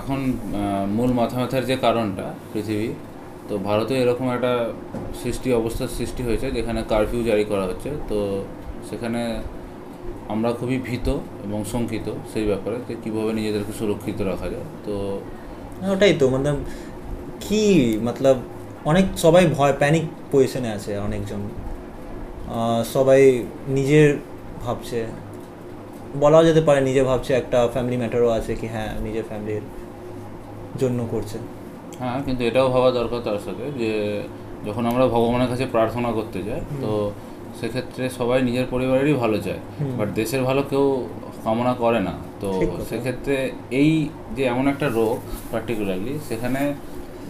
এখন মূল মাথা ব্যথার যে কারণটা পৃথিবী, তো ভারতে এরকম একটা সৃষ্টি, অবস্থার সৃষ্টি হয়েছে যেখানে কারফিউ জারি করা হচ্ছে। তো সেখানে আমরা খুবই ভীত এবং শঙ্কিত সেই ব্যাপারে যে কীভাবে নিজেদেরকে সুরক্ষিত রাখা যায়। তো ওটাই তো মানে কি, মতলব অনেক, সবাই ভয় প্যানিক পজিশনে আছে অনেকজন। সবাই নিজের ভাবছে। বলাও যেতে পারে নিজে ভাবছে একটা ফ্যামিলি ম্যাটারও আছে কি হ্যাঁ নিজের ফ্যামিলির জন্য করছে হ্যাঁ কিন্তু এটাও ভাবা দরকার তার সাথে যে যখন আমরা ভগবানের কাছে প্রার্থনা করতে যাই তো সেক্ষেত্রে সবাই নিজের পরিবারেরই ভালো চায়। বাট দেশের ভালো কেউ কামনা করে না। তো সেক্ষেত্রে এই যে এমন একটা রোগ পার্টিকুলারলি সেখানে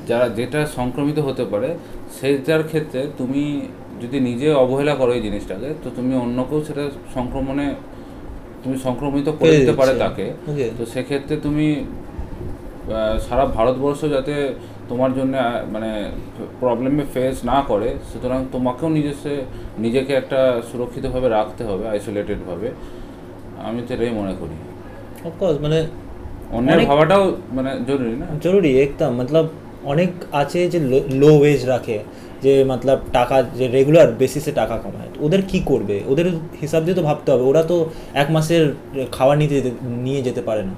যারা যেটা সংক্রমিত হতে পারে সেটার ক্ষেত্রে তুমি যদি নিজে অবহেলা করো এই জিনিসটাকে তো তুমি অন্যকেও সেটা সংক্রমণে তুমি সংক্রমিত করে দিতে পারে তাকে। তো সেক্ষেত্রে তুমি সারা ভারতবর্ষ যাতে তোমার জন্য মানে প্রবলেমে ফেস না করে সুতরাং তোমাকেও নিজস্ব নিজেকে একটা সুরক্ষিতভাবে রাখতে হবে আইসোলেটেডভাবে আমি তো এটাই মনে করি। অফকোর্স মানে অন্যের ভাবাটাও মানে জরুরি না? জরুরি একদম। মতলব অনেক আছে যে লো ওয়েজ রাখে যে মতলব টাকা যে রেগুলার বেসিসে টাকা কামায়। ওদের কি করবে? ওদের হিসাব দিয়ে তো ভাবতে হবে। ওরা তো এক মাসের খাবার নিতে নিয়ে যেতে পারে না।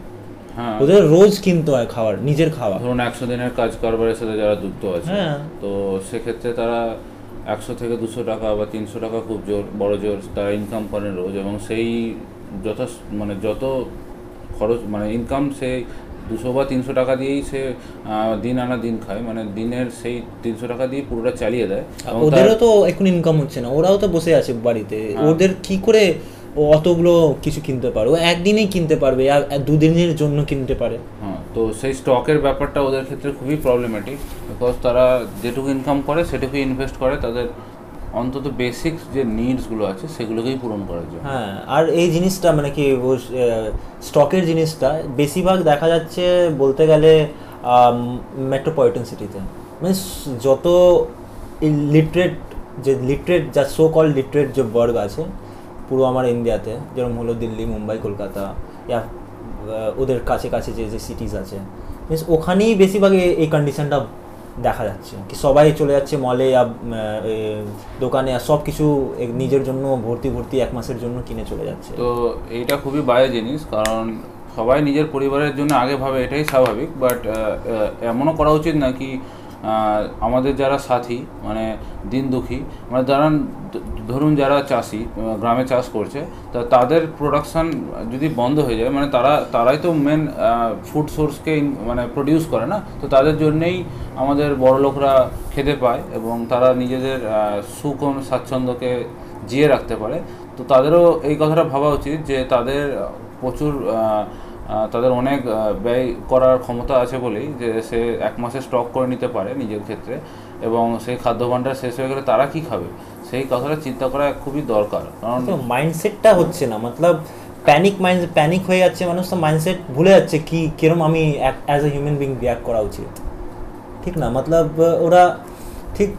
ওদের রোজ কিনতে হয় খাবার নিজের খাওয়া ধরুন একশো দিনের কাজ কারবারের সাথে যারা যুক্ত আছে হ্যাঁ। তো সেক্ষেত্রে তারা একশো থেকে দুশো টাকা বা তিনশো টাকা খুব জোর বড় জোর তারা ইনকাম করেন রোজ এবং সেই যত মানে যত খরচ মানে ইনকাম সেই দুশো বা তিনশো টাকা দিয়েই সে দিন আনা দিন খায়। মানে দিনের সেই তিনশো টাকা দিয়ে পুরোটা চালিয়ে দেয়। ওদেরও তো এখন ইনকাম হচ্ছে না ওরাও তো বসে আছে বাড়িতে। হ্যাঁ। ওদের কি করে ও অতগুলো কিছু কিনতে পারে। ও একদিনেই কিনতে পারবে আর দুদিনের জন্য কিনতে পারে। হ্যাঁ তো সেই স্টকের ব্যাপারটা ওদের ক্ষেত্রে খুবই প্রবলেমেটিক বিকজ তারা যেটুকু ইনকাম করে সেটুকুই ইনভেস্ট করে তাদের অন্তত বেসিক যে নিডসগুলো আছে সেগুলোকেই পূরণ করার জন্য। হ্যাঁ আর এই জিনিসটা মানে কি স্টকের জিনিসটা বেশিরভাগ দেখা যাচ্ছে বলতে গেলে মেট্রোপলিটন সিটিতে মানে যত লিটারেট যে লিটারেট যা সো কল লিটারেট যে বর্গ আছে পুরো আমার ইন্ডিয়াতে, যেরকম হলো দিল্লি, মুম্বাই, কলকাতা, ইয়া ওদের কাছে কাছে যে যে সিটিস আছে। মিনস ওখানেই বেশিরভাগ এই কন্ডিশনটা দেখা যাচ্ছে। কি সবাই চলে যাচ্ছে মলে আর দোকানে, আর সব কিছু নিজের জন্য ভর্তি ভর্তি এক মাসের জন্য কিনে চলে যাচ্ছে। তো এইটা খুবই বাজে জিনিস, কারণ সবাই নিজের পরিবারের জন্য আগে ভাবে এটাই স্বাভাবিক বাট এমনও করা উচিত না কি আমাদের যারা সাথী মানে দিন দুঃখী মানে যারা ধরুন যারা চাষি গ্রামে চাষ করছে, তা তাদের প্রোডাকশান যদি বন্ধ হয়ে যায় মানে তারা, তারাই তো মেন ফুড সোর্সকে মানে প্রডিউস করে না? তো তাদের জন্যেই আমাদের বড় লোকরা খেতে পায় এবং তারা নিজেদের সুখ স্বাচ্ছন্দ্যকে জিয়ে রাখতে পারে। তো তাদেরও এই কথাটা ভাবা উচিত যে তাদের প্রচুর তাদের অনেক ব্যয় করার ক্ষমতা আছে বলেই যে সে এক মাসে স্টক করে নিতে পারে নিজের ক্ষেত্রে এবং সেই খাদ্য ভাণ্ডার শেষ হয়ে গেলে তারা কি খাবে? সেই কথাটা চিন্তা করা খুবই দরকার। কারণ মাইন্ডসেটটা হচ্ছে না, মতলব প্যানিক মাইন্ড প্যানিক হয়ে যাচ্ছে, মানুষ তো মাইন্ডসেট ভুলে যাচ্ছে কি, কিরম আমি as a human being react করা উচিত। ঠিক না? মতলব ওরা ঠিক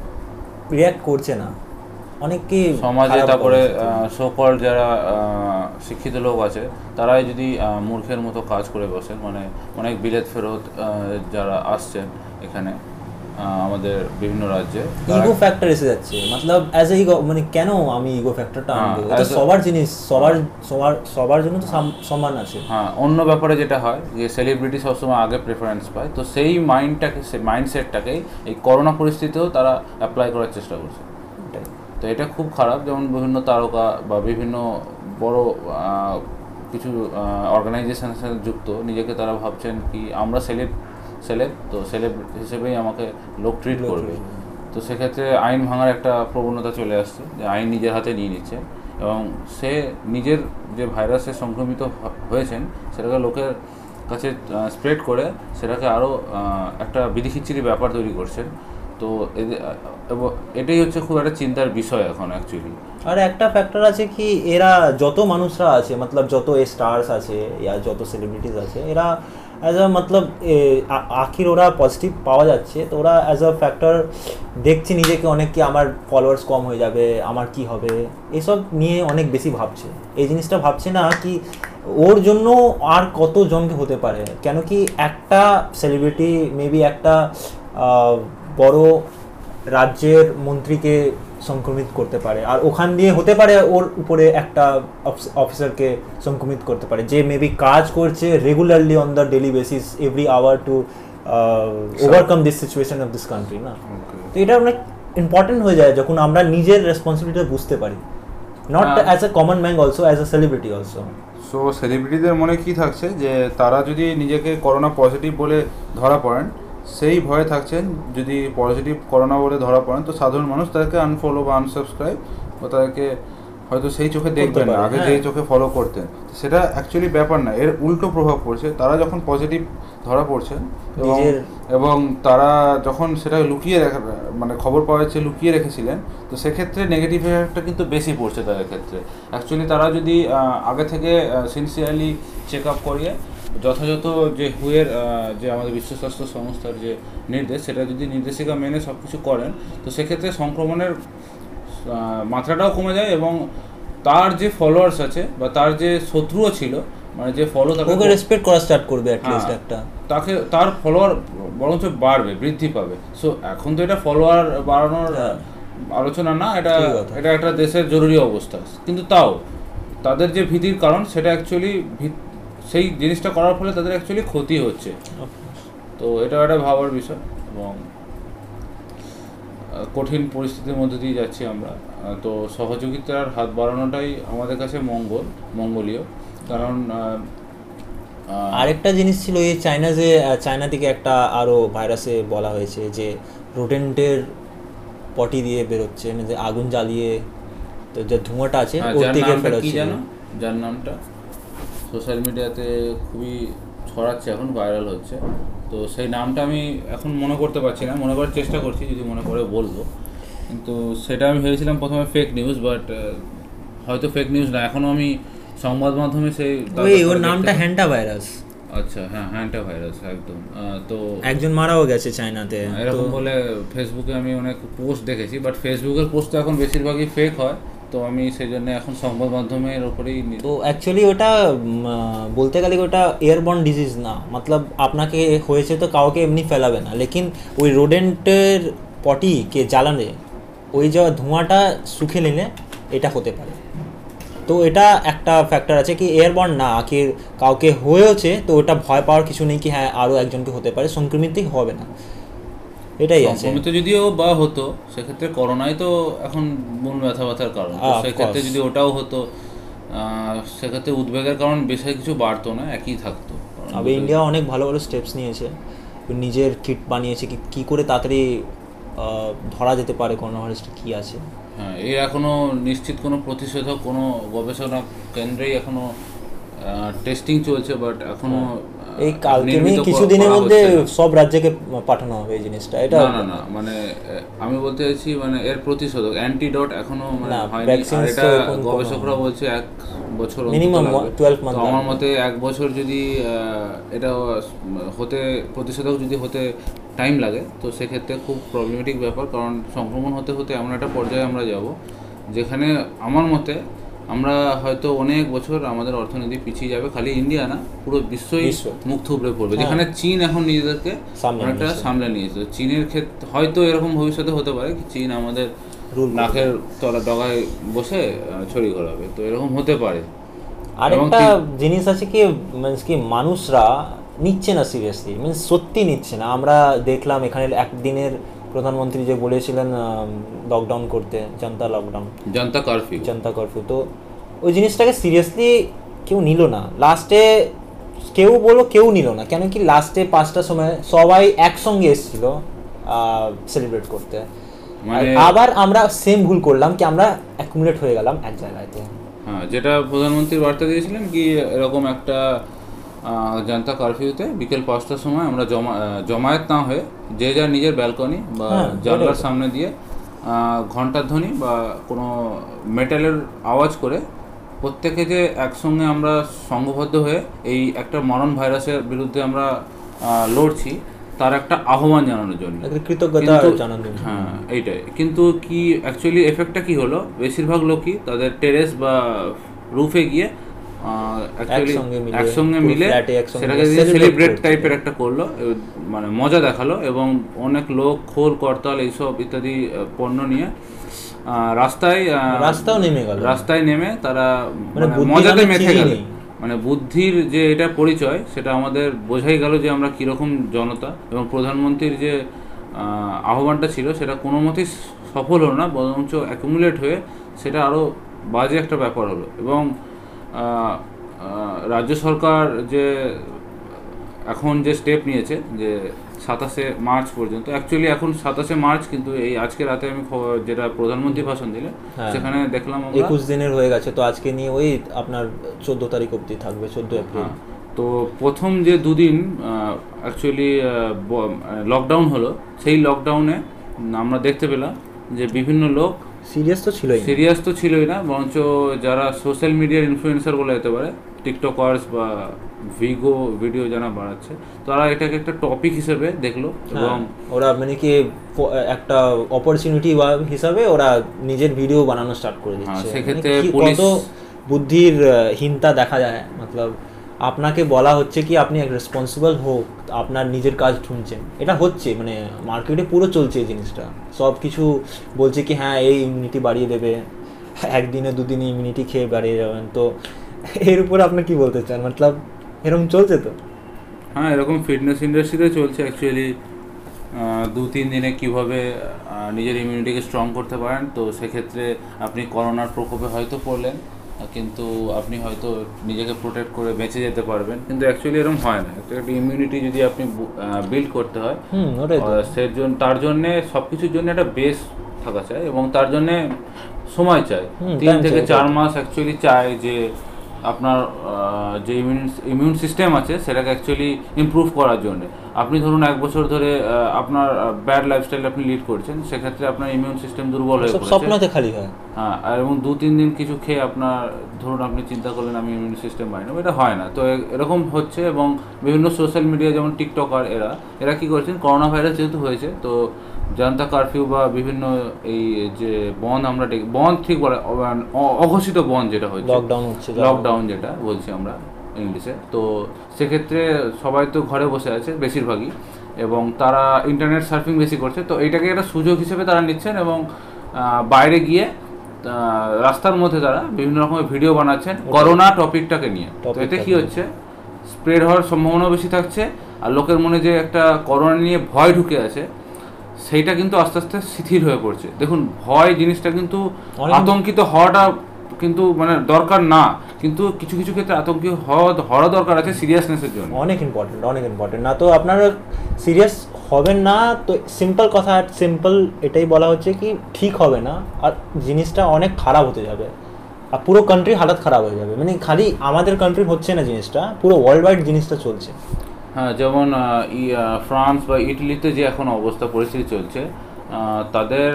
রিয়াক্ট করছে না। অনেককে সমাজে তারপরে সকল যারা শিক্ষিত লোক আছে তারাই যদি মূর্খের মতো কাজ করে বসেন মানে অনেক বিলেত ফেরত যারা আসছেন এখানে আমাদের বিভিন্ন রাজ্যে ইগো ফ্যাক্টর এসে যাচ্ছে। মতলব অ্যাজ এ ইগো মানে কেন আমি ইগো ফ্যাক্টরটা আনব? এটা সবার জিনিস সবার সবার সবার জন্য তো সমান আছে। হ্যাঁ অন্য ব্যাপারে যেটা হয় যে সেলিব্রিটি সবসময় আগে প্রেফারেন্স পায় তো সেই মাইন্ডটাকে সেই মাইন্ডসেটটাকেই এই করোনা পরিস্থিতিতেও তারা অ্যাপ্লাই করার চেষ্টা করছে। তো এটা খুব খারাপ যেমন বিভিন্ন তারকা বা বিভিন্ন বড় কিছু অর্গানাইজেশনের সাথে যুক্ত নিজেকে তারা ভাবছেন কি আমরা সেলেব সেলেব তো সেলেব হিসেবেই আমাকে লোক ট্রিট করবে। তো সেক্ষেত্রে আইন ভাঙার একটা প্রবণতা চলে আসছে যে আইন নিজের হাতে নিয়ে নিচ্ছে এবং সে নিজের যে ভাইরাসে সংক্রমিত হয়েছেন সেটাকে লোকের কাছে স্প্রেড করে সেটাকে আরও একটা বিধিখিচ্ছিরি ব্যাপার তৈরি করছেন। তো এটাই হচ্ছে খুব একটা চিন্তার বিষয় এখন অ্যাকচুয়ালি আর একটা ফ্যাক্টর আছে কি, এরা যত মানুষরা আছে, মতলব যত স্টার্স আছে, ইয়া যত সেলিব্রিটিস আছে, এরা অ্যাজ আ মতলব আখির ওরা পজিটিভ পাওয়া যাচ্ছে। তো ওরা অ্যাজ আ ফ্যাক্টর দেখছে নিজেকে অনেক কি আমার ফলোয়ার্স কম হয়ে যাবে, আমার কি হবে, এসব নিয়ে অনেক বেশি ভাবছে। এই জিনিসটা ভাবছে না কি, ওর জন্য আর কত জনকে হতে পারে? কেন কি একটা সেলিব্রিটি মেবি একটা বড় রাজ্যের মন্ত্রীকে সংক্রমিত করতে পারে। আর ওখান দিয়ে হতে পারে ওর উপরে একটা অফিসারকে সংক্রমিত করতে পারে। যে মেবি কাজ করছে regularly on the daily basis every hour to overcome this situation of this country না? তো এটা অনেক ইম্পর্টেন্ট হয়ে যায় যখন আমরা নিজের রেসপন্সিবিলিটি বুঝতে পারি। Not. As a common man also as a celebrity also so সেলিব্রিটিদের মনে কি থাকছে? যে তারা যদি নিজেকে করোনা পজিটিভ বলে ধরা পড়েন সেই ভয়ে থাকছেন যদি পজিটিভ করোনা বলে ধরা পড়েন তো সাধারণ মানুষ তাদেরকে আনফলো বা আনসাবস্ক্রাইব বা তাদেরকে হয়তো সেই চোখে দেখবেন না আগে হ্যাঁ। যেই চোখে ফলো করতেন। সেটা অ্যাকচুয়ালি ব্যাপার না এর উল্টো প্রভাব পড়ছে। তারা যখন পজিটিভ ধরা পড়ছেন এবং এবং তারা যখন সেটা লুকিয়ে রাখা মানে খবর পাওয়া যাচ্ছে লুকিয়ে রেখেছিলেন তো সেক্ষেত্রে নেগেটিভ এফেক্টটা কিন্তু বেশি পড়ছে তাদের ক্ষেত্রে। অ্যাকচুয়ালি তারা যদি আগে থেকে সিনসিয়ারলি চেক আপ করিয়ে যথাযথ যে হুয়ের যে আমাদের বিশ্ব স্বাস্থ্য সংস্থার যে নির্দেশ সেটা যদি নির্দেশিকা মেনে সব কিছু করেন তো সেক্ষেত্রে সংক্রমণের মাত্রাটাও কমে যায় এবং তার যে ফলোয়ার্স আছে বা তার যে শত্রুও ছিল মানে যে ফলো তাকে রেসপেক্ট করা স্টার্ট করবে অ্যাটলিস্ট হ্যাঁ, একটা। তাকে তার ফলোয়ার বরঞ্চ বাড়বে বৃদ্ধি পাবে। সো এখন তো এটা ফলোয়ার বাড়ানোর হ্যাঁ। আলোচনা না এটা এটা একটা দেশের জরুরি অবস্থা। কিন্তু তাও তাদের যে ভীতির কারণ সেটা অ্যাকচুয়ালি সেই জিনিসটা করার ফলে তাদের অ্যাকচুয়ালি ক্ষতি হচ্ছে। তো এটা একটা ভাবার বিষয় এবং কঠিন পরিস্থিতির মধ্যে দিয়ে যাচ্ছি আমরা। তো সহযোগিতার হাত বাড়ানোটাই আমাদের কাছে মঙ্গল মঙ্গলীয়। কারণ আরেকটা জিনিস ছিল এই চায়না যে চায়না থেকে একটা আরও ভাইরাসে বলা হয়েছে যে রোডেন্টের পটি দিয়ে বেরোচ্ছে মানে যে আগুন জ্বালিয়ে তো যে ধোঁয়াটা আছে হ্যাঁ, ওর থেকে জানো যার নামটা? সোশ্যাল মিডিয়াতে খুবই ছড়াচ্ছে এখন ভাইরাল হচ্ছে। তো সেই নামটা আমি এখন মনে করতে পারছি না মনে করার চেষ্টা করছি যদি মনে করে বলব। কিন্তু সেটা আমি ভেবেছিলাম প্রথমে ফেক নিউজ বাট হয়তো ফেক নিউজ না। এখনও আমি সংবাদ মাধ্যমে সেই ওর নামটা হ্যান্টা ভাইরাস। আচ্ছা হ্যাঁ হ্যান্টা ভাইরাস একদম। তো একজন মারাও গেছে চায়নাতে এরকম বলে ফেসবুকে আমি অনেক পোস্ট দেখেছি বাট ফেসবুকের পোস্ট তো এখন বেশিরভাগই ফেক হয়। তো আমি সেই জন্য এখন সংবাদ মাধ্যমের ওপরেই তো অ্যাকচুয়ালি ওটা বলতে গেলে ওটা এয়ারবর্ন ডিজিজ না। মতলব আপনাকে হয়েছে তো কাউকে এমনি ফেলাবে না। লেকিন ওই রোডেন্টের পটিকে জ্বালানে ওই যে ধোঁয়াটা শুকে নিলে এটা হতে পারে। তো এটা একটা ফ্যাক্টর আছে কি এয়ারবর্ন না কি কাউকে হয়েছে তো ওটা ভয় পাওয়ার কিছু নেই কি হ্যাঁ আরও একজনকে হতে পারে, সংক্রমিতই হবে না। এটাই আছে। সংক্রমিত যদিও বা হতো সেক্ষেত্রে করোনাই তো এখন মূল ব্যথা ব্যথার কারণ। Ah, সেক্ষেত্রে যদি ওটাও হতো সেক্ষেত্রে উদ্বেগের কারণ বেশি কিছু বাড়তো না একই থাকতো। তবে ইন্ডিয়া অনেক ভালো ভালো স্টেপস নিয়েছে। নিজের কিট বানিয়েছে কি কী করে তাড়াতাড়ি ধরা যেতে পারে করোনা ভাইরাসটা কী আছে? হ্যাঁ এর এখনও নিশ্চিত কোনো প্রতিষেধক কোনো গবেষণা কেন্দ্রেই এখনও টেস্টিং চলছে বাট এখনও আহ, এই কালকে নির্মিত কিছুদিনের মধ্যে সব রাজ্যকে পাঠানো হবে এই জিনিসটা। এটা না না মানে আমি বলতে চাইছি মানে এর প্রতিষেধক অ্যান্টিডট এখনও মানে হয়নি। এটা গবেষকরা বলছে এক বছর লাগবে। 12 month তো আমার মতে এক বছর যদি এটা হতে প্রতিষেধক যদি হতে টাইম লাগে তো সেক্ষেত্রে খুব প্রবলেমেটিক ব্যাপার কারণ সংক্রমণ হতে হতে এমন একটা পর্যায়ে আমরা যাব যেখানে আমার মতে আমরা হয়তো অনেক বছর আমাদের অর্থনীতি পিছিয়ে যাবে খালি ইন্ডিয়া না পুরো বিশ্বই বিশ্ব। মুখ থুবড়ে পড়বে হ্যাঁ। যেখানে চীন এখন নিজেদেরকে সামলে অনেকটা। সামলে নিয়েছে চীনের ক্ষেত্রে হয়তো এরকম ভবিষ্যতে হতে পারে কি চীন আমাদের নাকের তলা ডগায় বসে ছড়ি ঘোরাবে তো এরকম হতে পারে আরেকটা জিনিস আছে কি মিনস কি মানুষরা নিচ্ছে না সিরিয়াসলি মিনস সত্যি নিচ্ছে না আমরা দেখলাম এখানে একদিনের প্রধানমন্ত্রী যে বলেছিলেন লকডাউন করতে জনতা লকডাউন জনতা কারফিউ জনতা কর্ফিউ তো ওই জিনিসটাকে সিরিয়াসলি কেউ নিল না। লাস্টে কেউ বলো কেউ নিল না। কেন কি লাস্টে পাঁচটার সময় সবাই একসঙ্গে এসেছিল সেলিব্রেট করতে। মানে- আবার আমরা সেম ভুল করলাম কি আমরা অ্যাকুমুলেট হয়ে গেলাম এক জায়গাতে। হ্যাঁ যেটা প্রধানমন্ত্রী বার্তা দিয়েছিলেন কি এরকম একটা জনতা কারফিউতে বিকেল পাঁচটার সময় আমরা জমা জমায়েত না হয়ে যে যার নিজের ব্যালকনি বা হ্যাঁ, জানলার সামনে দিয়ে আহ, ঘণ্টার ধ্বনি বা কোনো মেটালের আওয়াজ করে প্রত্যেকে যে একসঙ্গে আমরা সংঘবদ্ধ হয়ে এই একটা মরণ ভাইরাসের বিরুদ্ধে আমরা লড়ছি তার একটা আহ্বান জানানোর জন্য। কৃতজ্ঞতা জানানোর হ্যাঁ এইটাই। কিন্তু কি অ্যাকচুয়ালি এফেক্টটা কি হলো? বেশিরভাগ লোকই তাদের টেরেস বা রুফে গিয়ে একসঙ্গে মিলে, সেটাকে celebrate সেলিব্রেট টাইপের একটা করল মানে মজা দেখাল এবং অনেক লোক খোল করতাল এইসব ইত্যাদি পণ্য নিয়ে রাস্তায় রাস্তাও নেমে গেল। রাস্তায় নেমে তারা মানে মানে মজাতে মেতে গেল। মানে বুদ্ধির যে এটা পরিচয় সেটা আমাদের বোঝাই গেল যে আমরা কীরকম জনতা এবং প্রধানমন্ত্রীর যে আহ্বানটা ছিল সেটা কোনো মতেই সফল হলো না বরঞ্চ অ্যাকুমুলেট হয়ে সেটা আরও বাজে একটা ব্যাপার হলো। এবং রাজ্য সরকার যে এখন যে স্টেপ নিয়েছে যে সাতাশে মার্চ পর্যন্ত অ্যাকচুয়ালি এখন সাতাশে মার্চ কিন্তু এই আজকে রাতে আমি যেটা প্রধানমন্ত্রী ভাষণ দিলে হ্যাঁ। সেখানে দেখলাম একুশ দিনের হয়ে গেছে তো আজকে নিয়ে ওই আপনার চোদ্দ তারিখ অবধি থাকবে চোদ্দ এপ্রিল হ্যাঁ, তো প্রথম যে দুদিন অ্যাকচুয়ালি লকডাউন হলো সেই লকডাউনে আমরা দেখতে পেলাম যে বিভিন্ন লোক সিরিয়াস তো ছিলই সিরিয়াস তো ছিলই না বরঞ্চ যারা সোশ্যাল মিডিয়ার ইনফ্লুয়েন্সার বলা যেতে পারে টিকটকার্স বা ভিগো ভিডিও যারা বাড়াচ্ছে তারা এটাকে একটা টপিক হিসেবে দেখল এবং হ্যাঁ, ওরা মানে কি একটা অপরচুনিটি বা হিসাবে ওরা নিজের ভিডিও বানানো স্টার্ট করে দিচ্ছে। হ্যাঁ, সেক্ষেত্রে মানে পুলিশ- বুদ্ধির হীনতা দেখা যায় মতলব আপনাকে বলা হচ্ছে কি আপনি এক রেসপন্সিবল হোক, আপনার নিজের কাজ ঢুনছেন এটা হচ্ছে মানে মার্কেটে পুরো চলছে এই জিনিসটা। সব কিছু বলছে কি হ্যাঁ এই ইমিউনিটি বাড়িয়ে দেবে, একদিনে দুদিনে ইমিউনিটি খেয়ে বাড়িয়ে যাবেন। তো এর উপর আপনি কি বলতে চান? মতলব এরকম চলছে তো? হ্যাঁ এরকম ফিটনেস ইন্ডাস্ট্রিতে চলছে অ্যাকচুয়ালি দু তিন দিনে কীভাবে নিজের ইমিউনিটিকে স্ট্রং করতে পারেন, তো সেক্ষেত্রে আপনি করোনার প্রকোপে হয়তো পড়লেন। কিন্তু আপনি হয়তো নিজেকে প্রোটেক্ট করে বেঁচে যেতে পারবেন। কিন্তু অ্যাকচুয়ালি এরকম হয় না। একটা ইমিউনিটি যদি আপনি বিল্ড করতে হয় হুম ওটাই তো। আহ, সে জন্য তার জন্যে সব কিছুর জন্য একটা বেস থাকা চাই এবং তার জন্যে সময় চাই। তিন থেকে চার মাস অ্যাকচুয়ালি চাই যে আপনার যে ইমিউন ইমিউন সিস্টেম আছে সেটাকে অ্যাকচুয়ালি ইমপ্রুভ করার জন্য। আপনি ধরুন এক বছর ধরে আপনার ব্যাড লাইফস্টাইল আপনি লিড করছেন সেক্ষেত্রে আপনার ইমিউন সিস্টেম দুর্বল হয়ে পড়েছে। স্বপ্নতে খালি হয়। হ্যাঁ এবং দু তিন দিন কিছু খেয়ে আপনার ধরুন আপনি চিন্তা করলেন আমি ইমিউন সিস্টেম বাড়ি নেব এটা হয় না। তো এরকম হচ্ছে এবং বিভিন্ন সোশ্যাল মিডিয়া যেমন টিকটকার এরা এরা কি করছেন? করোনা ভাইরাস যেহেতু হয়েছে তো জনতা কারফিউ বা বিভিন্ন এই যে বন্ধ আমরা বন্ধ ঠিক বলে অঘোষিত বন্ধ যেটা হচ্ছে লকডাউন হচ্ছে লকডাউন যেটা বলছি আমরা ইংলিশে তো সেক্ষেত্রে সবাই তো ঘরে বসে আছে বেশিরভাগই এবং তারা ইন্টারনেট সার্ফিং বেশি করছে। তো এটাকে একটা সুযোগ হিসেবে তারা নিচ্ছেন এবং বাইরে গিয়ে রাস্তার মধ্যে তারা বিভিন্ন রকমের ভিডিও বানাচ্ছেন করোনা টপিকটাকে নিয়ে। তো এতে কি। হচ্ছে স্প্রেড হওয়ার সম্ভাবনা বেশি থাকছে আর লোকের মনে যে একটা করোনা নিয়ে ভয় ঢুকে আছে সেইটা কিন্তু আস্তে আস্তে শিথিল হয়ে পড়ছে। দেখুন ভয় জিনিসটা কিন্তু আতঙ্কিত হওয়াটা কিন্তু মানে দরকার না। কিন্তু কিছু কিছু ক্ষেত্রে আতঙ্কিত হওয়া হওয়া দরকার আছে সিরিয়াসনেসের জন্য। অনেক ইম্পর্টেন্ট অনেক ইম্পর্টেন্ট না তো আপনারা সিরিয়াস হবেন না তো সিম্পল কথা সিম্পল এটাই বলা হচ্ছে কি ঠিক হবে না। আর জিনিসটা অনেক খারাপ হতে যাবে। আর পুরো কান্ট্রি হালাত খারাপ হয়ে যাবে। মানে খালি আমাদের কান্ট্রি হচ্ছে না জিনিসটা পুরো ওয়ার্ল্ড ওয়াইড জিনিসটা চলছে। হ্যাঁ যেমন ফ্রান্স বা ইটালিতে যে এখন অবস্থা পরিস্থিতি চলছে তাদের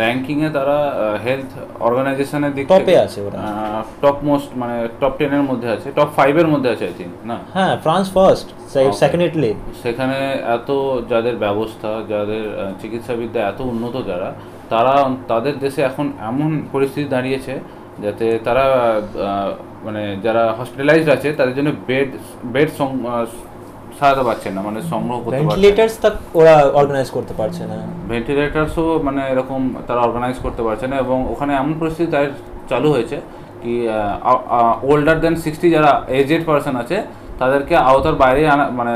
র্যাঙ্কিংয়ে তারা হেলথ অর্গানাইজেশনের দিক এ আছে ওরা। টপ মোস্ট মানে টপ টেনের মধ্যে আছে টপ ফাইভের মধ্যে আছে আই না হ্যাঁ ফ্রান্স ফার্স্ট. সেকেন্ড ইটলি সেখানে এত যাদের ব্যবস্থা যাদের চিকিৎসাবিদ্যা এত উন্নত যারা তারা তাদের দেশে এখন এমন পরিস্থিতি দাঁড়িয়েছে যাতে তারা মানে যারা হসপিটালাইজড আছে তাদের জন্য বেড বেড সহায়তা পাচ্ছে না মানে সংগ্রহ করতে পারছে ভেন্টিলেটার্স তা ওরা অর্গানাইজ করতে পারছে না। ভেন্টিলেটার্সও মানে এরকম তারা অর্গানাইজ করতে পারছে না এবং ওখানে এমন পরিস্থিতি তাই চালু হয়েছে কি ওল্ডার দেন সিক্সটি যারা এজেড পার্সন আছে তাদেরকে আওতার বাইরে আনা মানে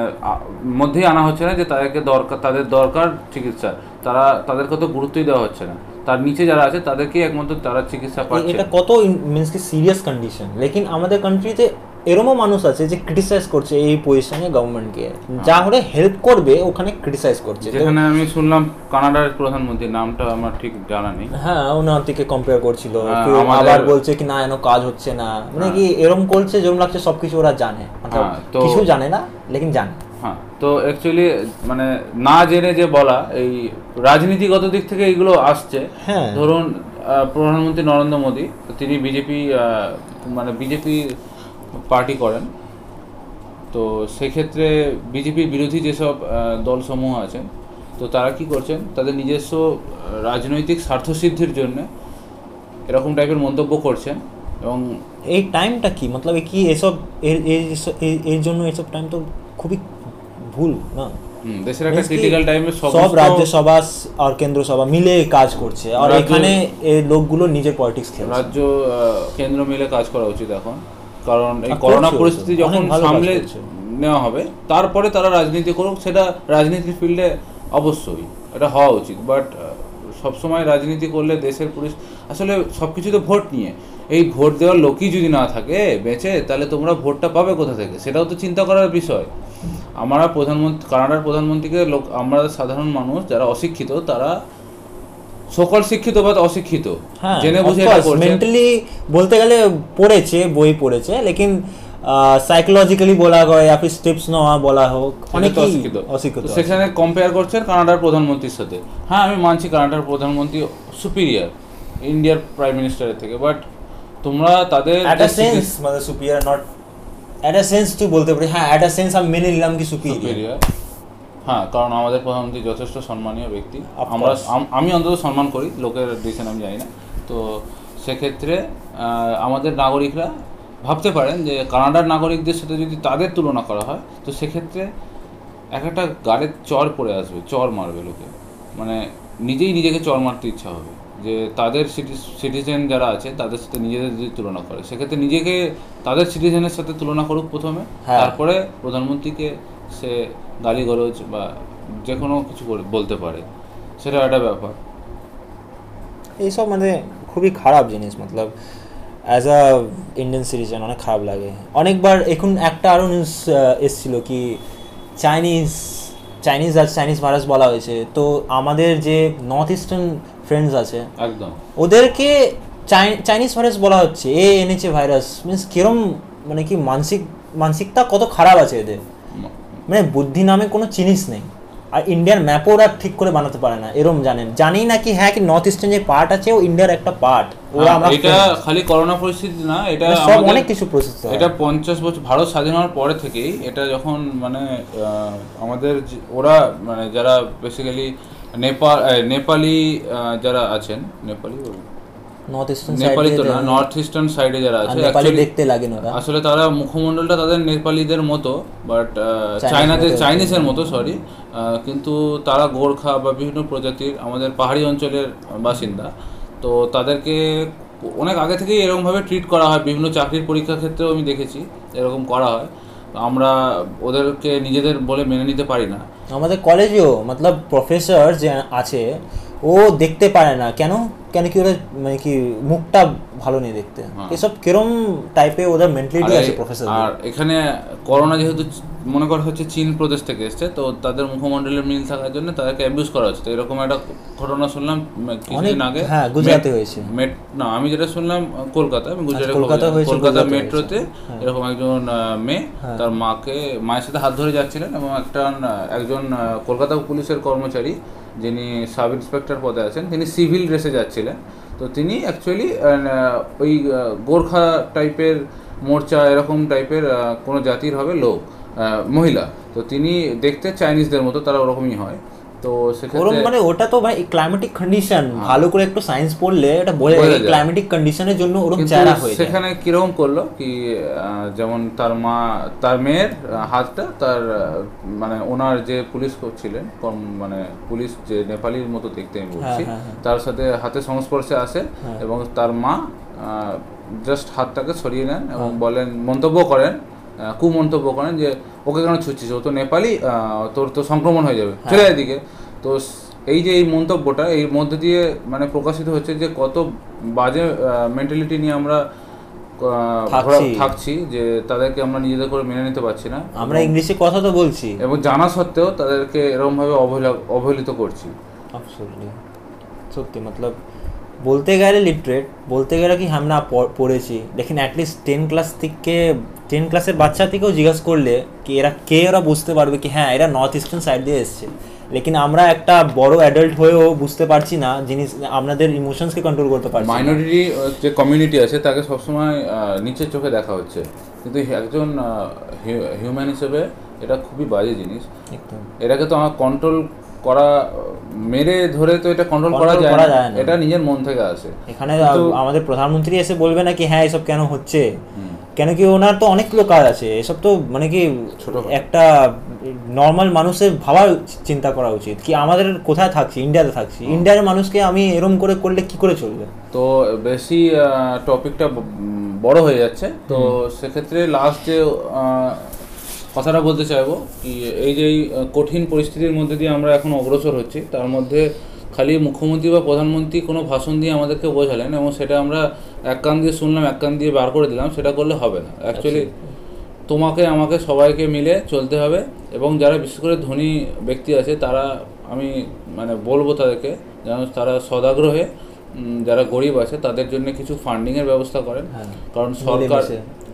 মধ্যেই আনা হচ্ছে না যে তাদেরকে দরকার তাদের দরকার চিকিৎসা। তারা তাদেরকে তো গুরুত্বই দেওয়া হচ্ছে না। তার নিচে যারা আছে তাদেরকে একমাত্র তারা চিকিৎসা পাচ্ছে। এটা কত মিনস কি সিরিয়াস কন্ডিশন লেকিন আমাদের কান্ট্রিতে এরমও মানুষ আছে যে ক্রিটিসাইজ করছে এই পজিশনে গভর্নমেন্টকে যা হলে হেল্প করবে ওখানে ক্রিটিসাইজ করছে। যেখানে আমি শুনলাম কানাডার প্রধানমন্ত্রী নামটা আমার ঠিক জানা নেই। হ্যাঁ ওনার থেকে কম্পেয়ার করছিল। হ্যাঁ, আবার বলছে কি না এনো কাজ হচ্ছে না। মানে কি এরকম করছে যেরকম লাগছে সবকিছু ওরা জানে। মতলব হ্যাঁ, কিছু জানে না লেকিন জানে। হ্যাঁ তো অ্যাকচুয়ালি মানে না জেনে যে বলা এই রাজনীতিগত দিক থেকে এইগুলো আসছে। হ্যাঁ। ধরুন প্রধানমন্ত্রী নরেন্দ্র মোদী তিনি বিজেপি মানে বিজেপি পার্টি করেন। তো সেক্ষেত্রে বিজেপির বিরোধী যেসব দলসমূহ আছেন তো তারা কি করছেন? তাদের নিজস্ব রাজনৈতিক স্বার্থসিদ্ধির জন্য এরকম টাইপের মন্তব্য করছেন এবং এই টাইমটা কি? মতলব কি এসব এর জন্য এসব টাইম তো খুবই ভুল না? দেশের একটা ক্রিটিক্যাল টাইমে সব রাজ্যসভা আর কেন্দ্র সভা মিলে কাজ করছে। আর এখানে এই লোকগুলো নিজের পলিটিক্স খেলছে। রাজ্য কেন্দ্র মিলে কাজ করা উচিত এখন। কারণ এই করোনা পরিস্থিতি যখন সামলে নেওয়া হবে তারপরে তারা রাজনীতি করুক সেটা রাজনীতির ফিল্ডে অবশ্যই এটা হওয়া উচিত। বাট সবসময় রাজনীতি করলে দেশের পুলিশ আসলে সব কিছু তো ভোট নিয়ে। এই ভোট দেওয়ার লোকই যদি না থাকে বেঁচে তাহলে তোমরা ভোটটা পাবে কোথা থেকে? সেটাও তো চিন্তা করার বিষয়। আমরা প্রধানমন্ত্রী কানাডার প্রধানমন্ত্রীকে লোক আমরা সাধারণ মানুষ যারা অশিক্ষিত তারা সকল শিক্ষিত বা অশিক্ষিত। হ্যাঁ, জেনে বুঝে মেন্টালি বলতে গেলে পড়েছে বই পড়েছে লেকিন সাইকোলজিক্যালি বলা হয় আপনি স্টেপস নেওয়া বলা হোক অনেক অশিক্ষিত অশিক্ষিত সেখানে কম্পেয়ার করছেন কানাডার প্রধানমন্ত্রীর সাথে। হ্যাঁ আমি মানছি কানাডার প্রধানমন্ত্রী সুপিরিয়ার ইন্ডিয়ার প্রাইম মিনিস্টারের থেকে বাট তোমরা তাদের অ্যাট আ সেন্স মানে superior not at a sense তুই বলতে পারি হ্যাঁ অ্যাট আ সেন্স আমি মেনে নিলাম কি সুপিরিয়ার হ্যাঁ কারণ আমাদের প্রধানমন্ত্রী যথেষ্ট সম্মানীয় ব্যক্তি। আমরা আমি অন্তত সম্মান করি লোকের ডিসিশন আমি জানি না। তো সেক্ষেত্রে আমাদের নাগরিকরা ভাবতে পারেন যে কানাডার নাগরিকদের সাথে যদি তাদের তুলনা করা হয় তো সেক্ষেত্রে এক একটা গাড়ির চর পড়ে আসবে চর মারবে লোকে। মানে নিজেই নিজেকে চর মারতে ইচ্ছা হবে। যে তাদের সিটিজেন যারা আছে তাদের সাথে নিজেদের যদি তুলনা করে সেক্ষেত্রে নিজেকে তাদের সিটিজেনের সাথে তুলনা করুক প্রথমে হ্যাঁ। তারপরে প্রধানমন্ত্রীকে সে গালিগলজ বা যে কোনো কিছু বলতে পারে। সেটা একটা ব্যাপার। এইসব মানে খুবই খারাপ জিনিস মতলব অ্যাজ আ ইন্ডিয়ান সিটিজেন অনেক খারাপ লাগে। অনেকবার এখন একটা আরও নিউজ এসছিল কি চাইনিজ চাইনিজ আর চাইনিজ ভাইরাস বলা হয়েছে। তো আমাদের যে নর্থ ইস্টার্ন ফ্রেন্ডস আছে একদম। ওদেরকে চাইনিজ ভাইরাস বলা হচ্ছে এ এনেছে ভাইরাস মিনস কিরম মানে কি মানসিক মানসিকতা কত খারাপ আছে এদের। মানে বুদ্ধি নামে কোনো জিনিস নেই। আর ইন্ডিয়ার ম্যাপও ওরা ঠিক করে বানাতে পারে না এরম জানেন। জানি না কি হ্যাঁ কি নর্থ ইস্টার্ন যে পার্ট আছে ও ইন্ডিয়ার একটা পার্ট ওরা আমরা এটা খালি করোনা পরিস্থিতি না এটা সব অনেক কিছু প্রসেস এটা পঞ্চাশ বছর ভারত স্বাধীন হওয়ার পরে থেকেই এটা যখন মানে আমাদের ওরা মানে যারা বেসিক্যালি নেপাল নেপালি যারা আছেন নেপালি? নর্থ ইস্টার্ন নেপালি তো না নর্থ ইস্টার্ন সাইডে যারা আছে নেপালি দেখতে লাগে না আসলে তারা মুখমণ্ডলটা তাদের নেপালিদের মতো বাট চায়নাদের চাইনিজের মতো সরি কিন্তু তারা গোর্খা বা বিভিন্ন প্রজাতির আমাদের পাহাড়ি অঞ্চলের বাসিন্দা। তো তাদেরকে অনেক আগে থেকেই এরকমভাবে ট্রিট করা হয় বিভিন্ন চাকরির পরীক্ষার ক্ষেত্রেও আমি দেখেছি এরকম করা হয়। আমরা ওদেরকে নিজেদের বলে মেনে নিতে পারি না। আমাদের কলেজেও মতলব প্রফেসর যে আছে ও দেখতে পারে না। কেন? কেন কি ওরা মানে কি মুখটা ভালো নেই দেখতে। হ্যাঁ। এসব কিরম টাইপে ওদের মেন্টালিটি আছে প্রফেসর আর এখানে করোনা যেহেতু মনে করা হচ্ছে চীন প্রদেশ থেকে এসছে তো তাদের মুখমণ্ডলের মিল থাকার জন্য তাদেরকে অ্যাবিউজ করা হচ্ছে। তো এরকম একটা ঘটনা শুনলাম কিছুদিন আগে। হ্যাঁ, গুজরাটে মেট- হয়েছে। মেট না আমি যেটা শুনলাম কলকাতা আমি গুজরাটে কলকাতা হয়েছে, কলকাতা মেট্রোতে হ্যাঁ। এরকম একজন মেয়ে তার মাকে মায়ের সাথে হাত ধরে যাচ্ছিলেন এবং একটা একজন কলকাতা পুলিশের কর্মচারী যিনি সাব ইন্সপেক্টর পদে আছেন তিনি সিভিল ড্রেসে যাচ্ছিলেন। তো তিনি অ্যাকচুয়ালি ওই গোর্খা টাইপের মোর্চা এরকম টাইপের কোনো জাতির হবে লোক মহিলা। তো তিনি দেখতে চাইনিজদের মতো, তারা ওরকমই হয়। তো ওরম মানে ওটা তো ভাই ক্লাইমেটিক কন্ডিশন ভালো করে একটু সায়েন্স পড়লে এটা বোঝা যায়। ক্লাইমেটিক কন্ডিশনের জন্য ওরকম চেহারা হয়ে সেখানে কীরকম করল কি যেমন তার মা তার মেয়ের হাতটা তার মানে ওনার যে পুলিশ ছিলেন কর্ম- মানে পুলিশ যে নেপালির মতো দেখতে আমি বলছি হ্যাঁ, হ্যাঁ। তার সাথে হাতে সংস্পর্শে আসে এবং তার মা জাস্ট হাতটাকে সরিয়ে নেন এবং হ্যাঁ। বলেন মন্তব্য করেন কুমন্তব্য করেন যে ওকে কেন ছুটছিস ও তো নেপালি তোর তো সংক্রমণ হয়ে যাবে হ্যাঁ। চলে এদিকে তো এই যে এই মন্তব্যটা এই মধ্যে দিয়ে মানে প্রকাশিত হচ্ছে যে কত বাজে মেন্টালিটি নিয়ে আমরা থাকছি। যে তাদেরকে আমরা নিজেদের করে মেনে নিতে পারছি না আমরা ইংলিশে কথা তো বলছি এবং জানা সত্ত্বেও তাদেরকে এরকমভাবে অবহেলা অবহেলিত করছি. সত্যি মতলব বলতে গেলে লিটারেট বলতে গেলে কি আমরা পড়েছি। লেকিন অ্যাটলিস্ট টেন ক্লাস থেকে টেন ক্লাসের বাচ্চা থেকেও জিজ্ঞাসা করলে কি এরা কে ওরা বুঝতে পারবে কি হ্যাঁ এরা নর্থ ইস্টার্ন সাইড দিয়ে এসছে। লেকিন আমরা একটা বড় অ্যাডাল্ট হয়েও বুঝতে পারছি না জিনিস আপনাদের ইমোশনসকে কন্ট্রোল করতে পারছি মাইনরিটি যে কমিউনিটি আছে তাকে সবসময় নিচের চোখে দেখা হচ্ছে। কিন্তু একজন হিউম্যান হিসেবে এটা খুবই বাজে জিনিস। এটাকে তো আমার কন্ট্রোল করা মেরে ধরে তো এটা কন্ট্রোল করা যায় না। এটা নিজের মন থেকে আসে। এখানে আমাদের প্রধানমন্ত্রী এসে বলবে না কি হ্যাঁ এসব কেন হচ্ছে? কেন কি ওনার তো অনেক অনেকগুলো কাজ আছে। এসব তো মানে কি। একটা নর্মাল মানুষের ভাবার চিন্তা করা উচিত। কি আমাদের কোথায় থাকছি? ইন্ডিয়াতে থাকছি। ইন্ডিয়ার মানুষকে আমি এরম করে করলে কি করে চলবে? তো বেশি টপিকটা বড় হয়ে যাচ্ছে। তো সেক্ষেত্রে লাস্ট যে কথাটা বলতে চাইব কি এই যে কঠিন পরিস্থিতির মধ্যে দিয়ে আমরা এখন অগ্রসর হচ্ছি তার মধ্যে খালি মুখ্যমন্ত্রী বা প্রধানমন্ত্রী কোনো ভাষণ দিয়ে আমাদেরকে বোঝালেন এবং সেটা আমরা এক কান দিয়ে শুনলাম এক কান দিয়ে বার করে দিলাম সেটা করলে হবে না। অ্যাকচুয়ালি তোমাকে আমাকে সবাইকে মিলে চলতে হবে এবং যারা বিশেষ করে ধনী ব্যক্তি আছে তারা আমি মানে বলব তাদেরকে যেন তারা সদাগ্রহে যারা গরিব আছে তাদের জন্য কিছু ফান্ডিংয়ের ব্যবস্থা করেন। হ্যাঁ। কারণ সরকার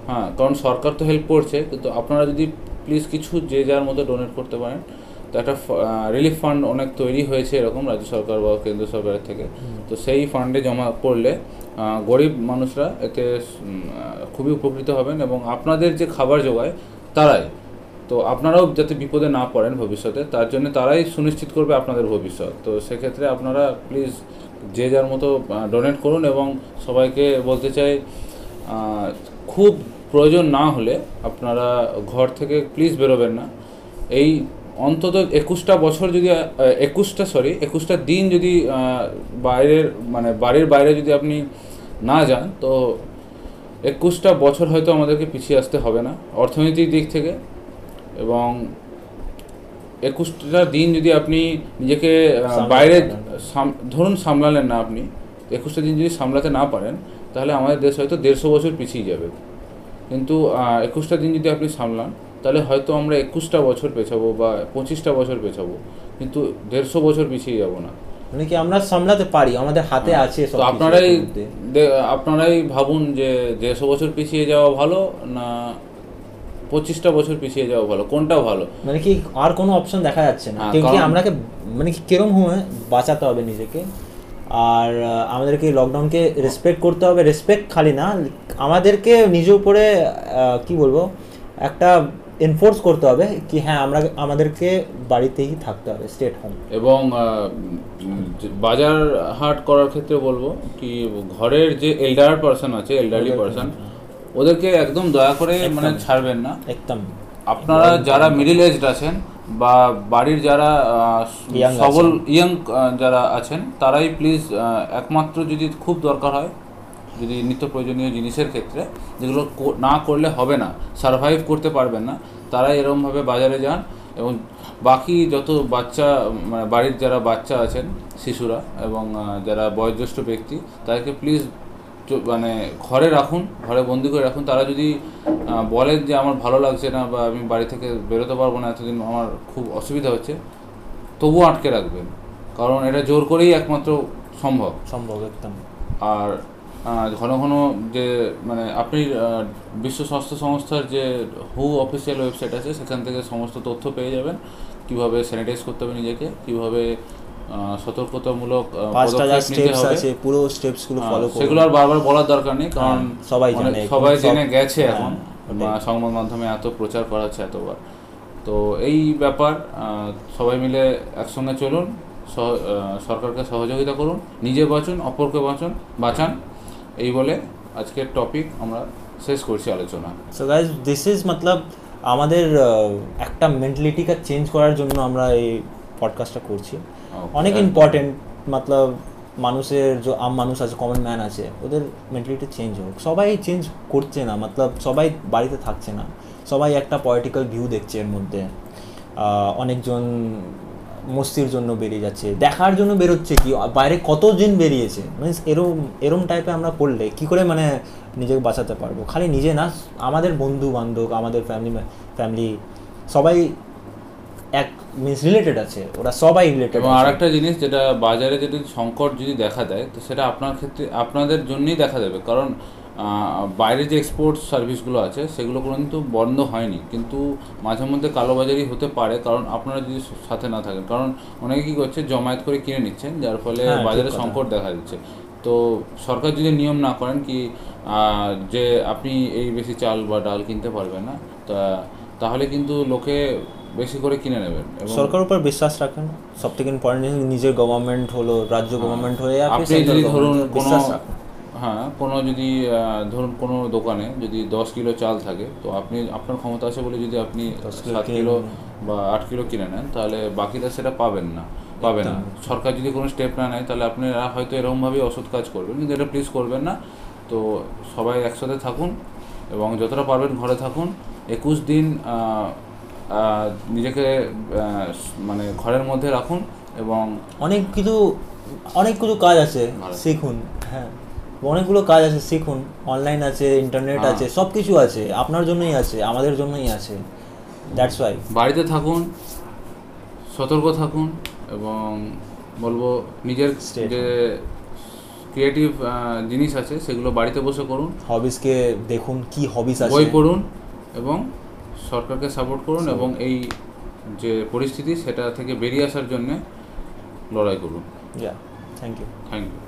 হ্যাঁ কারণ সরকার তো হেল্প করছে কিন্তু আপনারা যদি প্লিজ কিছু যে যার মতো ডোনেট করতে পারেন। তো একটা রিলিফ ফান্ড অনেক তৈরি হয়েছে এরকম রাজ্য সরকার বা কেন্দ্র সরকারের থেকে। তো সেই ফান্ডে জমা করলে গরিব মানুষরা এতে খুবই উপকৃত হবেন এবং আপনাদের যে খাবার জোগায় তারাই। তো আপনারাও যাতে বিপদে না পড়েন ভবিষ্যতে তার জন্য তারাই সুনিশ্চিত করবে আপনাদের ভবিষ্যৎ। তো সেক্ষেত্রে আপনারা প্লিজ যে যার মতো ডোনেট করুন এবং সবাইকে বলতে চাই খুব প্রয়োজন না হলে আপনারা ঘর থেকে প্লিজ বেরোবেন না। এই অন্তত একুশটা বছর যদি একুশটা সরি একুশটা দিন যদি বাইরের মানে বাড়ির বাইরে যদি আপনি না যান তো একুশটা বছর হয়তো আমাদেরকে পিছিয়ে আসতে হবে না অর্থনৈতিক দিক থেকে। এবং একুশটা দিন যদি আপনি নিজেকে বাইরে ধরুন সামলালেন না আপনি একুশটা দিন যদি সামলাতে না পারেন তাহলে আমাদের দেশ হয়তো দেড়শো বছর পিছিয়ে যাবে। কিন্তু একুশটা দিন যদি আপনি সামলান তাহলে হয়তো আমরা একুশটা বছর পেছাবো বা পঁচিশটা বছর পেছাবো কিন্তু দেড়শো বছর পিছিয়ে যাব না। মানে কি আমরা সামলাতে পারি? আমাদের হাতে আছে তো আপনারাই আপনারাই ভাবুন যে দেড়শো বছর পিছিয়ে যাওয়া ভালো না পঁচিশটা বছর পিছিয়ে যাওয়া ভালো কোনটা ভালো? মানে কি আর কোনো অপশন দেখা যাচ্ছে না? হ্যাঁ, কি কারণ- আমরাকে মানে কি কিরম হয়ে বাঁচাতে হবে নিজেকে? আর আমাদেরকে লকডাউনকে রেসপেক্ট করতে হবে। রেসপেক্ট খালি না আমাদেরকে নিজের উপরে কি বলব একটা এনফোর্স করতে হবে কি হ্যাঁ আমরা আমাদেরকে বাড়িতেই থাকতে হবে স্টেট হোম এবং বাজার হাট করার ক্ষেত্রে বলব কি ঘরের যে এল্ডার পার্সন আছে এল্ডারলি পার্সন ওদেরকে একদম দয়া করে মানে ছাড়বেন না। একদম। আপনারা যারা মিডিল এজড আছেন বা বাড়ির যারা সবল ইয়াং যারা আছেন তারাই প্লিজ একমাত্র যদি খুব দরকার হয় যদি নিত্য প্রয়োজনীয় জিনিসের ক্ষেত্রে যেগুলো না করলে হবে না সারভাইভ করতে পারবেন না তারাই এরকমভাবে বাজারে যান এবং বাকি যত বাচ্চা মানে বাড়ির যারা বাচ্চা আছেন শিশুরা এবং যারা বয়োজ্যেষ্ঠ ব্যক্তি তাদেরকে প্লিজ মানে ঘরে রাখুন ঘরে বন্দি করে রাখুন। তারা যদি বলেন যে আমার ভালো লাগছে না বা আমি বাড়ি থেকে বেরোতে পারব না এতদিন আমার খুব অসুবিধা হচ্ছে তবুও আটকে রাখবেন। কারণ এটা জোর করেই একমাত্র সম্ভব। সম্ভব একদম। আর ঘন ঘন যে মানে আপনি বিশ্ব স্বাস্থ্য সংস্থার যে হু অফিসিয়াল ওয়েবসাইট আছে সেখান থেকে সমস্ত তথ্য পেয়ে যাবেন। কীভাবে স্যানিটাইজ করতে হবে নিজেকে কীভাবে সতর্কতামূলক স্টেপস আছে পুরো স্টেপসগুলো হ্যাঁ, ফলো করুন। সেগুলো আর বারবার বলার দরকার নেই কারণ হ্যাঁ, সবাই জানে সবাই জেনে গেছে হ্যাঁ, এখন সংবাদ মাধ্যমে এত প্রচার করা হচ্ছে এতবার। তো এই ব্যাপার সবাই মিলে একসঙ্গে চলুন সরকারকে সহযোগিতা করুন নিজে বাঁচুন অপরকে বাঁচুন বাঁচান এই বলে আজকের টপিক আমরা শেষ করছি আলোচনা। সো গাইজ দিস ইজ মতলব আমাদের একটা মেন্টালিটিকে চেঞ্জ করার জন্য আমরা এই পডকাস্টটা করছি। অনেক। ইম্পর্টেন্ট মতলব মানুষের যে আম মানুষ আছে কমন ম্যান আছে, ওদের মেন্টালিটি চেঞ্জ হোক। সবাই চেঞ্জ করছে না মতলব সবাই বাড়িতে থাকছে না। সবাই একটা পলিটিক্যাল ভিউ দেখছে এর মধ্যে। অনেকজন মস্তির জন্য বেরিয়ে যাচ্ছে। দেখার জন্য বেরোচ্ছে কি? বাইরে কতজন বেরিয়েছে? মিনস এরম এরম টাইপে আমরা পড়লে কি করে মানে নিজেকে বাঁচাতে পারব? খালি নিজে না, আমাদের বন্ধু বান্ধব আমাদের ফ্যামিলি ফ্যামিলি সবাই এক মিনস রিলেটেড আছে ওরা সবাই রিলেটেড এবং আরেকটা জিনিস যেটা বাজারে যদি সংকট যদি দেখা দেয় তো সেটা আপনার ক্ষেত্রে আপনাদের জন্যই দেখা দেবে। কারণ বাইরে যে এক্সপোর্ট সার্ভিসগুলো আছে সেগুলো কিন্তু বন্ধ হয়নি। কিন্তু মাঝে মধ্যে কালোবাজারি হতে পারে কারণ আপনারা যদি সাথে না থাকেন। কারণ অনেকে কী করছে জমায়েত করে কিনে নিচ্ছেন যার ফলে হ্যাঁ, বাজারে সংকট দেখা দিচ্ছে। তো সরকার যদি নিয়ম না করেন কি যে আপনি এই বেশি চাল বা ডাল কিনতে পারবেন না তা তাহলে কিন্তু লোকে বেশি করে কিনে নেবেন সরকার উপর বিশ্বাস রাখেন। সব থেকে ইম্পর্টেন্ট নিজের গভর্নমেন্ট হলো রাজ্য গভর্নমেন্ট হয়ে আপনি আপনি যদি ধরুন কোনো হ্যাঁ কোনো যদি ধরুন কোনো দোকানে যদি দশ কিলো চাল থাকে তো আপনি আপনার ক্ষমতা আছে বলে যদি আপনি 10 কিলো সাত কিলো বা আট কিলো কিনে নেন তাহলে বাকিটা সেটা পাবেন না পাবে না। সরকার যদি কোনো স্টেপ না নেয় তাহলে আপনারা হয়তো এরকমভাবেই ওষুধ কাজ করবেন কিন্তু এটা প্লিজ করবেন না। তো সবাই একসাথে থাকুন এবং যতটা পারবেন ঘরে থাকুন। একুশ দিন নিজেকে মানে ঘরের মধ্যে রাখুন এবং অনেক কিছু অনেক কিছু কাজ আছে শিখুন হ্যাঁ। অনেকগুলো কাজ আছে শিখুন। অনলাইন আছে ইন্টারনেট হ্যাঁ। আছে সব কিছু আছে আপনার জন্যই আছে আমাদের জন্যই আছে। দ্যাটস ওয়াই বাড়িতে থাকুন সতর্ক থাকুন এবং বলব নিজের যে ক্রিয়েটিভ জিনিস আছে সেগুলো বাড়িতে বসে করুন। হবিসকে দেখুন কি হবিস আছে। বই পড়ুন এবং সরকারকে সাপোর্ট করুন এবং এই যে পরিস্থিতি সেটা থেকে বেরিয়ে আসার জন্য লড়াই করুন। Thank you thank you